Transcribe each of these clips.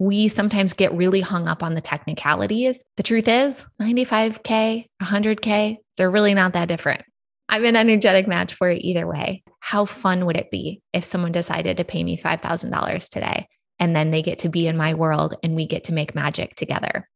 we sometimes get really hung up on the technicalities. The truth is, 95K, 100K, they're really not that different. I'm an energetic match for it either way. How fun would it be if someone decided to pay me $5,000 today and then they get to be in my world and we get to make magic together?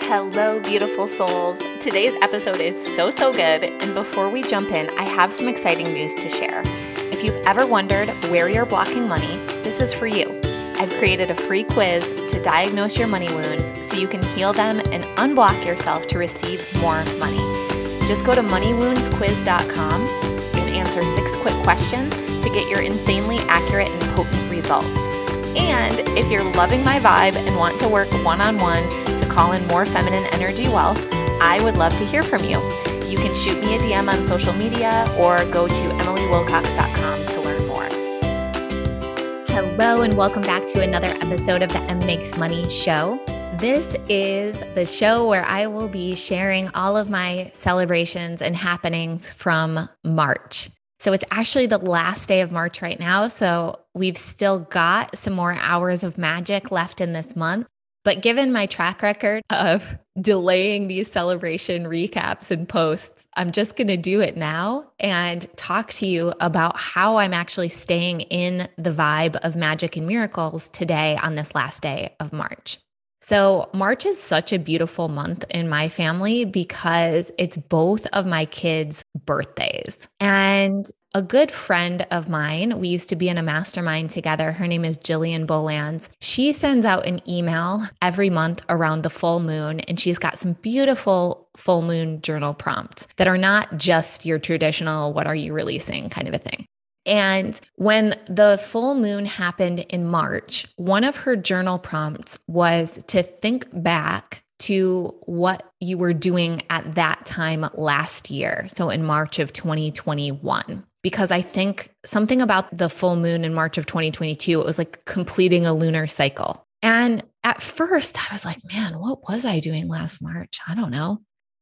Hello, beautiful souls. Today's episode is so, so good. And before we jump in, I have some exciting news to share. If you've ever wondered where you're blocking money, this is for you. I've created a free quiz to diagnose your money wounds so you can heal them and unblock yourself to receive more money. Just go to moneywoundsquiz.com and answer six quick questions to get your insanely accurate and potent results. And if you're loving my vibe and want to work one on one to call in more feminine energy wealth, I would love to hear from you. You can shoot me a DM on social media or go to emilywilcox.com to learn more. Hello, and welcome back to another episode of the Em Makes Money Show. This is the show where I will be sharing all of my celebrations and happenings from March. So it's actually the last day of March right now. So we've still got some more hours of magic left in this month. But given my track record of delaying these celebration recaps and posts, I'm just going to do it now and talk to you about how I'm actually staying in the vibe of magic and miracles today on this last day of March. So, March is such a beautiful month in my family because it's both of my kids' birthdays. And a good friend of mine, we used to be in a mastermind together. Her name is Jillian Bolans. She sends out an email every month around the full moon, and she's got some beautiful full moon journal prompts that are not just your traditional, what are you releasing kind of a thing. And when the full moon happened in March, one of her journal prompts was to think back to what you were doing at that time last year. So in March of 2021 because I think something about the full moon in March of 2022, it was like completing a lunar cycle. And at first, I was like, man, what was I doing last March? I don't know.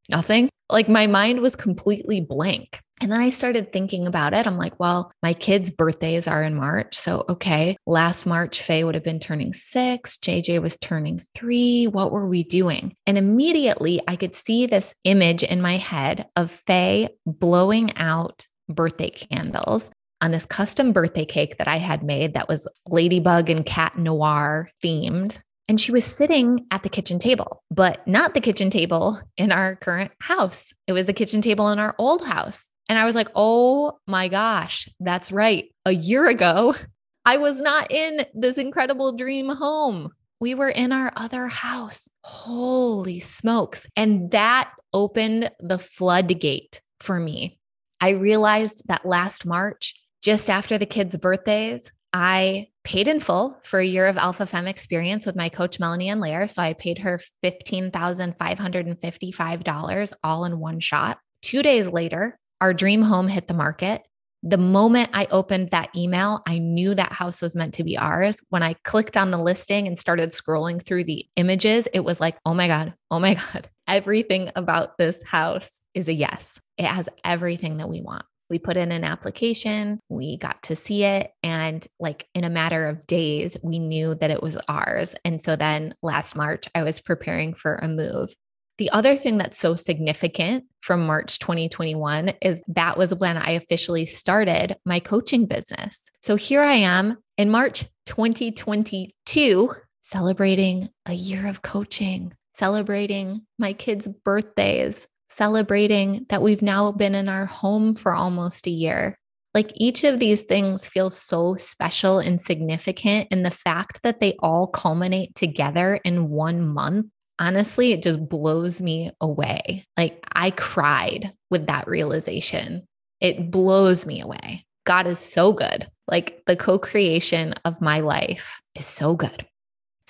Nothing. Like my mind was completely blank. And then I started thinking about it. I'm like, well, my kids' birthdays are in March. So, okay, last March, Faye would have been turning six, JJ was turning three. What were we doing? And immediately I could see this image in my head of Faye blowing out birthday candles on this custom birthday cake that I had made that was ladybug and cat noir themed. And she was sitting at the kitchen table, but not the kitchen table in our current house. It was the kitchen table in our old house. And I was like, oh my gosh, that's right. A year ago, I was not in this incredible dream home. We were in our other house. Holy smokes. And that opened the floodgate for me I realized that last March, just after the kids' birthdays, I paid in full for a year of Alpha Femme experience with my coach, Melanie Ann Layer. So I paid her $15,555 all in one shot. Two days later, our dream home hit the market. The moment I opened that email, I knew that house was meant to be ours. When I clicked on the listing and started scrolling through the images, it was like, oh my God, oh my God, everything about this house is a yes. It has everything that we want. We put in an application, we got to see it. And like in a matter of days, we knew that it was ours. And so then last March, I was preparing for a move. The other thing that's so significant from March 2021 is that was when I officially started my coaching business. So here I am in March 2022, celebrating a year of coaching, celebrating my kids' birthdays, celebrating that we've now been in our home for almost a year. Like each of these things feels so special and significant. And the fact that they all culminate together in one month, honestly, it just blows me away. Like I cried with that realization. It blows me away. God is so good. Like the co creation of my life is so good.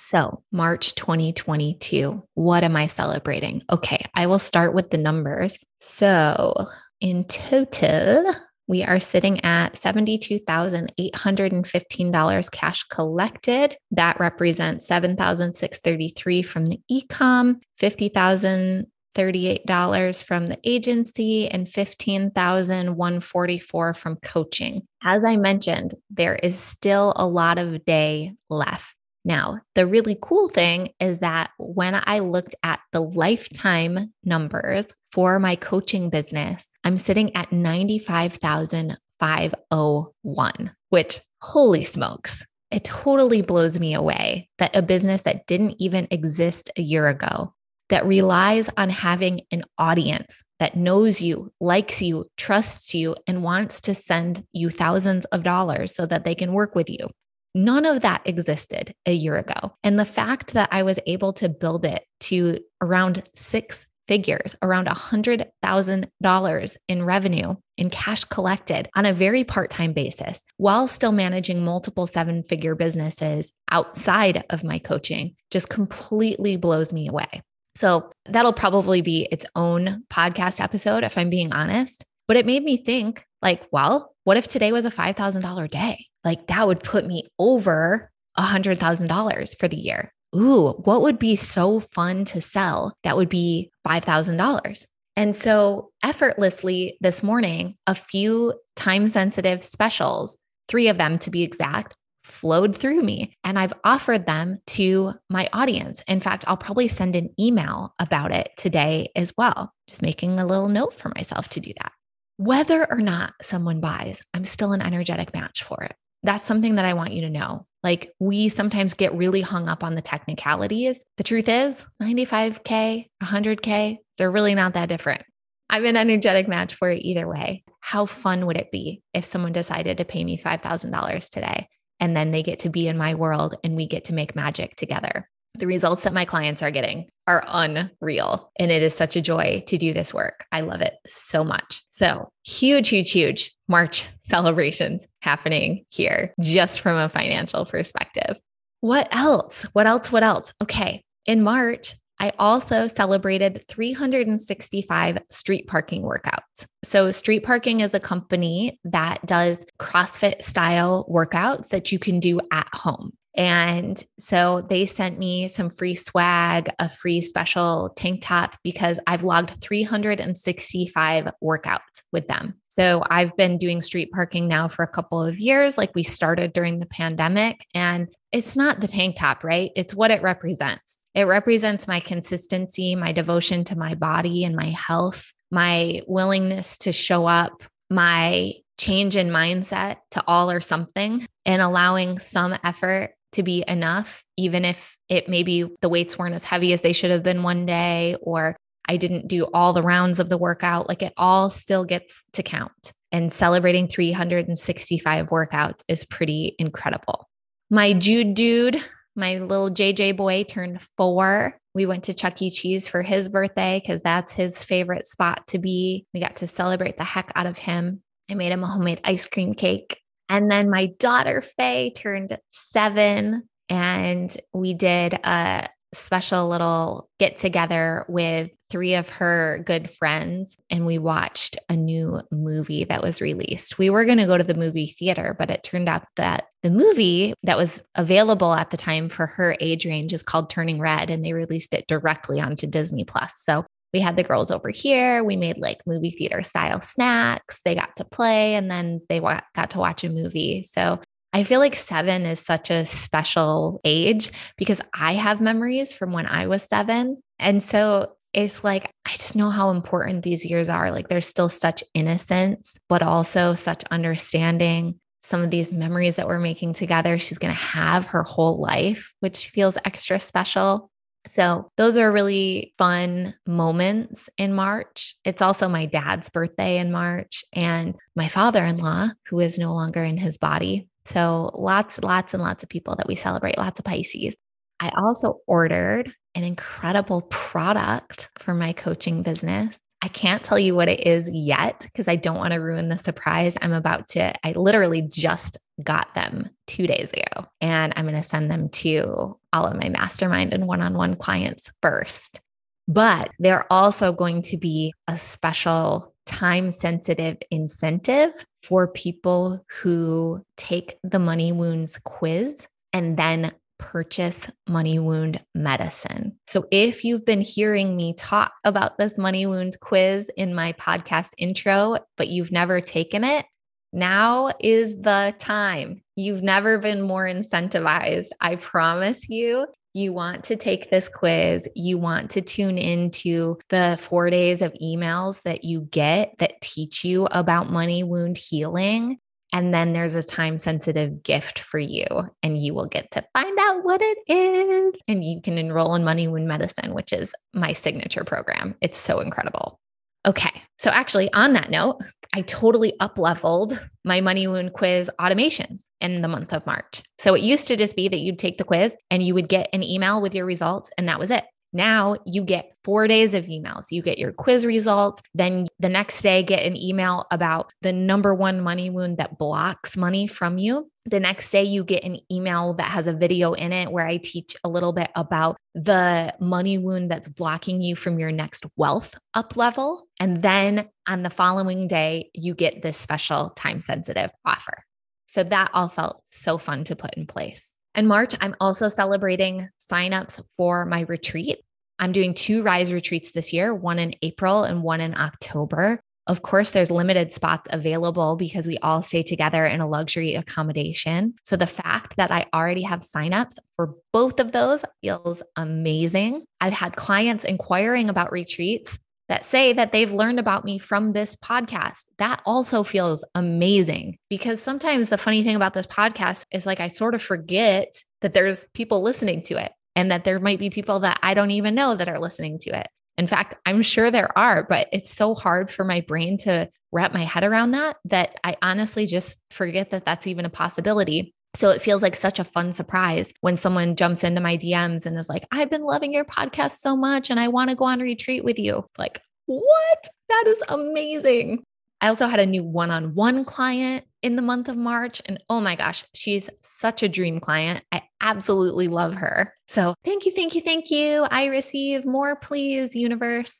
So, March 2022, what am I celebrating? Okay, I will start with the numbers. So, in total, we are sitting at $72,815 cash collected. That represents 7,633 from the ecom, 50,000 $38 from the agency and $15,144 from coaching. As I mentioned, there is still a lot of day left. Now, the really cool thing is that when I looked at the lifetime numbers for my coaching business, I'm sitting at 95,501, which holy smokes, it totally blows me away that a business that didn't even exist a year ago, that relies on having an audience that knows you, likes you, trusts you, and wants to send you thousands of dollars so that they can work with you. None of that existed a year ago. And the fact that I was able to build it to around six figures, around $100,000 in revenue in cash collected on a very part time basis while still managing multiple seven figure businesses outside of my coaching just completely blows me away. So that'll probably be its own podcast episode, if I'm being honest. But it made me think, like, well, what if today was a $5,000 day? Like, that would put me over a $100,000 for the year ooh, what would be so fun to sell that would be $5,000? And so, effortlessly this morning, a few time sensitive specials, three of them to be exact, flowed through me. And I've offered them to my audience. In fact, I'll probably send an email about it today as well, just making a little note for myself to do that. Whether or not someone buys, I'm still an energetic match for it. That's something that I want you to know. Like we sometimes get really hung up on the technicalities. The truth is 95K, 100K, they're really not that different. I'm an energetic match for it either way. How fun would it be if someone decided to pay me $5,000 today and then they get to be in my world and we get to make magic together? The results that my clients are getting are unreal. And it is such a joy to do this work. I love it so much. So, huge, huge, huge March celebrations happening here just from a financial perspective. What else? What else? What else? Okay. In March, I also celebrated 365 street parking workouts. So, Street Parking is a company that does CrossFit style workouts that you can do at home. And so they sent me some free swag, a free special tank top because I've logged 365 workouts with them. So I've been doing street parking now for a couple of years. Like we started during the pandemic, and it's not the tank top, right? It's what it represents. It represents my consistency, my devotion to my body and my health, my willingness to show up, my change in mindset to all or something, and allowing some effort to be enough, even if it maybe the weights weren't as heavy as they should have been one day, or I didn't do all the rounds of the workout. Like it all still gets to count. And celebrating 365 workouts is pretty incredible. My Jude dude, my little JJ boy turned four. We went to Chuck E. Cheese for his birthday because that's his favorite spot to be. We got to celebrate the heck out of him. I made him a homemade ice cream cake and then my daughter Faye turned seven, and we did a special little get together with three of her good friends and we watched a new movie that was released. We were going to go to the movie theater, but it turned out that the movie that was available at the time for her age range is called Turning Red and they released it directly onto Disney Plus. So we had the girls over here. We made like movie theater style snacks. They got to play and then they got to watch a movie. So I feel like seven is such a special age because I have memories from when I was seven. And so it's like, I just know how important these years are. Like, there's still such innocence, but also such understanding. Some of these memories that we're making together, she's going to have her whole life, which feels extra special. So, those are really fun moments in March. It's also my dad's birthday in March and my father in law, who is no longer in his body. So, lots, lots, and lots of people that we celebrate, lots of Pisces. I also ordered an incredible product for my coaching business. I can't tell you what it is yet because I don't want to ruin the surprise. I'm about to, I literally just got them two days ago, and I'm going to send them to all of my mastermind and one on one clients first. But they're also going to be a special time sensitive incentive for people who take the money wounds quiz and then purchase money wound medicine. So, if you've been hearing me talk about this money wound quiz in my podcast intro, but you've never taken it, now is the time. You've never been more incentivized. I promise you. You want to take this quiz. You want to tune into the four days of emails that you get that teach you about money wound healing. And then there's a time sensitive gift for you, and you will get to find out what it is. And you can enroll in Money Wound Medicine, which is my signature program. It's so incredible. Okay. So, actually, on that note, I totally up leveled my money wound quiz automations in the month of March. So, it used to just be that you'd take the quiz and you would get an email with your results, and that was it. Now you get four days of emails. You get your quiz results. Then the next day, get an email about the number one money wound that blocks money from you. The next day, you get an email that has a video in it where I teach a little bit about the money wound that's blocking you from your next wealth up level. And then on the following day, you get this special time sensitive offer. So that all felt so fun to put in place. In March, I'm also celebrating signups for my retreat. I'm doing two Rise retreats this year, one in April and one in October. Of course, there's limited spots available because we all stay together in a luxury accommodation. So the fact that I already have signups for both of those feels amazing. I've had clients inquiring about retreats that say that they've learned about me from this podcast. That also feels amazing because sometimes the funny thing about this podcast is like I sort of forget that there's people listening to it and that there might be people that I don't even know that are listening to it. In fact, I'm sure there are, but it's so hard for my brain to wrap my head around that that I honestly just forget that that's even a possibility. So it feels like such a fun surprise when someone jumps into my DMs and is like, I've been loving your podcast so much and I want to go on retreat with you. Like, what? That is amazing. I also had a new one on one client in the month of March. And oh my gosh, she's such a dream client. I absolutely love her. So thank you, thank you, thank you. I receive more, please, universe.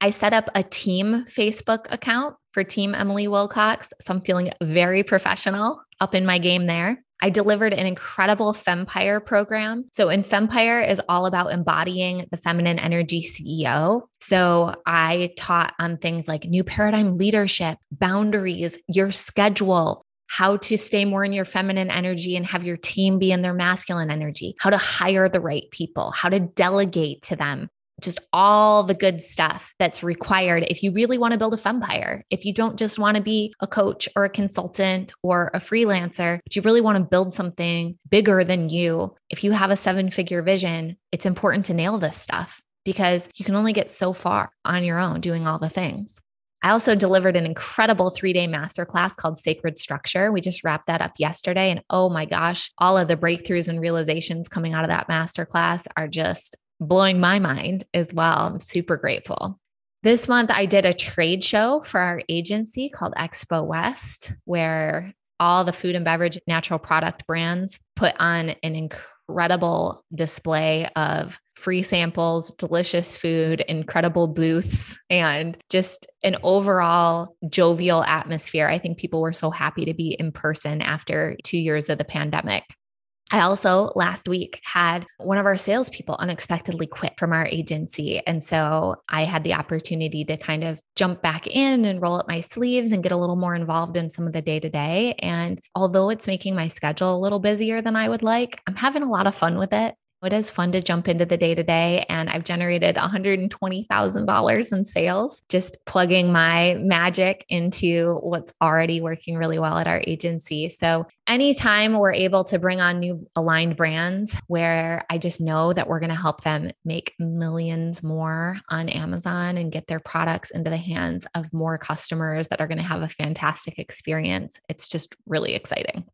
I set up a team Facebook account for Team Emily Wilcox. So I'm feeling very professional up in my game there. I delivered an incredible Fempire program. So, in Fempire is all about embodying the feminine energy CEO. So, I taught on things like new paradigm leadership, boundaries, your schedule, how to stay more in your feminine energy and have your team be in their masculine energy, how to hire the right people, how to delegate to them, just all the good stuff that's required if you really want to build a fempire. If you don't just want to be a coach or a consultant or a freelancer, but you really want to build something bigger than you, if you have a seven figure vision, it's important to nail this stuff because you can only get so far on your own doing all the things. I also delivered an incredible three day masterclass called Sacred Structure. We just wrapped that up yesterday. And oh my gosh, all of the breakthroughs and realizations coming out of that masterclass are just blowing my mind as well. I'm super grateful. This month, I did a trade show for our agency called Expo West, where all the food and beverage natural product brands put on an incredible display of free samples, delicious food, incredible booths, and just an overall jovial atmosphere. I think people were so happy to be in person after two years of the pandemic. I also last week had one of our salespeople unexpectedly quit from our agency. And so I had the opportunity to kind of jump back in and roll up my sleeves and get a little more involved in some of the day to day. And although it's making my schedule a little busier than I would like, I'm having a lot of fun with it. It is fun to jump into the day to day. And I've generated $120,000 in sales just plugging my magic into what's already working really well at our agency. So, anytime we're able to bring on new aligned brands where I just know that we're going to help them make millions more on Amazon and get their products into the hands of more customers that are going to have a fantastic experience, it's just really exciting.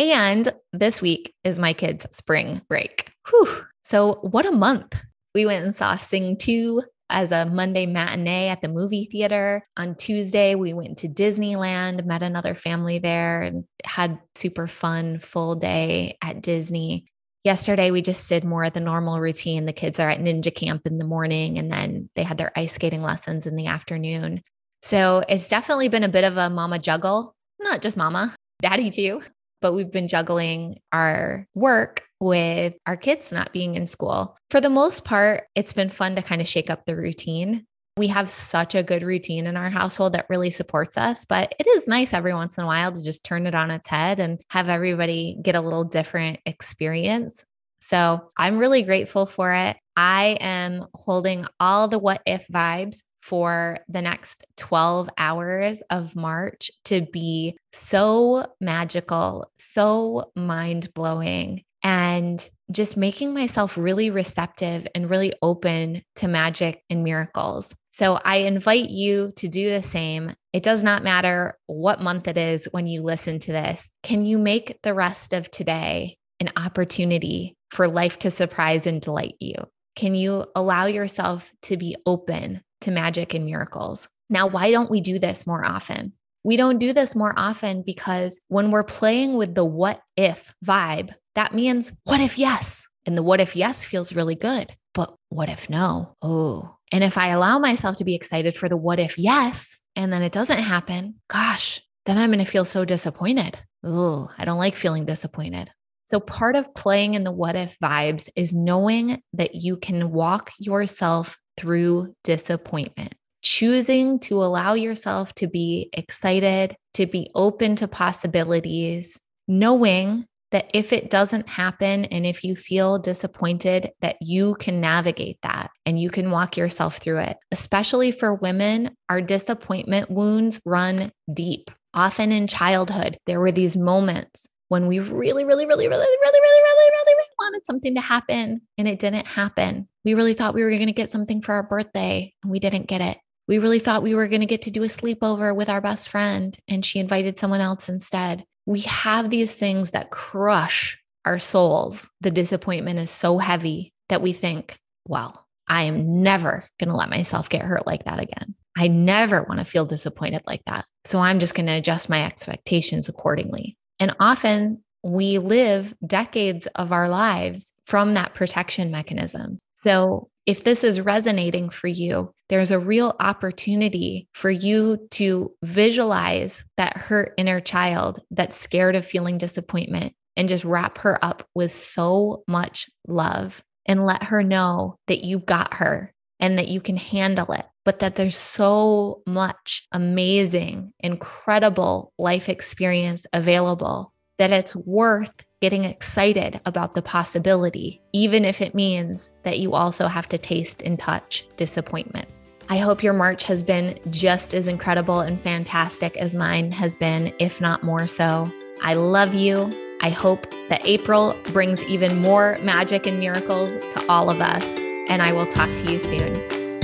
And this week is my kids' spring break. Whew. So, what a month. We went and saw Sing 2 as a Monday matinee at the movie theater. On Tuesday, we went to Disneyland, met another family there, and had super fun full day at Disney. Yesterday, we just did more of the normal routine. The kids are at ninja camp in the morning, and then they had their ice skating lessons in the afternoon. So it's definitely been a bit of a mama juggle, not just mama, daddy too. But we've been juggling our work with our kids not being in school. For the most part, it's been fun to kind of shake up the routine. We have such a good routine in our household that really supports us, but it is nice every once in a while to just turn it on its head and have everybody get a little different experience. So I'm really grateful for it. I am holding all the what if vibes for the next 12 hours of March to be so magical, so mind blowing, and just making myself really receptive and really open to magic and miracles. So I invite you to do the same. It does not matter what month it is when you listen to this. Can you make the rest of today an opportunity for life to surprise and delight you? Can you allow yourself to be open to magic and miracles? Now, why don't we do this more often? We don't do this more often because when we're playing with the what if vibe, that means what if yes? And the what if yes feels really good. But what if no? Oh. And if I allow myself to be excited for the what if yes, and then it doesn't happen, gosh, then I'm going to feel so disappointed. Oh, I don't like feeling disappointed. So, part of playing in the what if vibes is knowing that you can walk yourself through disappointment, choosing to allow yourself to be excited, to be open to possibilities, knowing that if it doesn't happen and if you feel disappointed, that you can navigate that and you can walk yourself through it. Especially for women, our disappointment wounds run deep. Often in childhood, there were these moments when we really, really, really, really, really, really, really, really, really wanted something to happen and it didn't happen. We really thought we were going to get something for our birthday and we didn't get it. We really thought we were going to get to do a sleepover with our best friend and she invited someone else instead. We have these things that crush our souls. The disappointment is so heavy that we think, well, I am never going to let myself get hurt like that again. I never want to feel disappointed like that. So I'm just going to adjust my expectations accordingly. And often we live decades of our lives from that protection mechanism. So if this is resonating for you, there's a real opportunity for you to visualize that hurt inner child that's scared of feeling disappointment and just wrap her up with so much love and let her know that you got her and that you can handle it, but that there's so much amazing, incredible life experience available that it's worth getting excited about the possibility, even if it means that you also have to taste and touch disappointment. I hope your March has been just as incredible and fantastic as mine has been, if not more so. I love you. I hope that April brings even more magic and miracles to all of us and I will talk to you soon.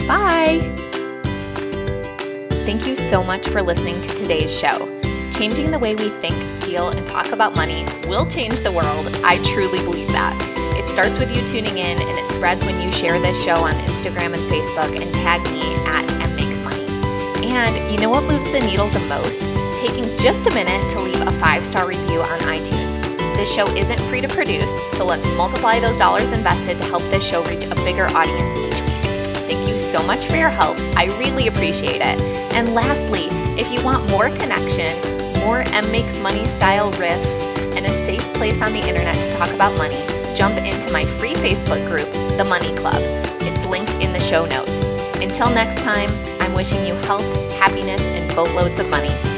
Bye. Thank you so much for listening to today's show. Changing the way we think, feel, and talk about money will change the world. I truly believe that. It starts with you tuning in and it spreads when you share this show on Instagram and Facebook and tag me at mmakesmoney. And you know what moves the needle the most? Taking just a minute to leave a five star review on iTunes. This show isn't free to produce, so let's multiply those dollars invested to help this show reach a bigger audience each week. Thank you so much for your help. I really appreciate it. And lastly, if you want more connection, more Em Makes Money style riffs, and a safe place on the internet to talk about money, jump into my free Facebook group, The Money Club. It's linked in the show notes. Until next time, I'm wishing you health, happiness, and boatloads of money.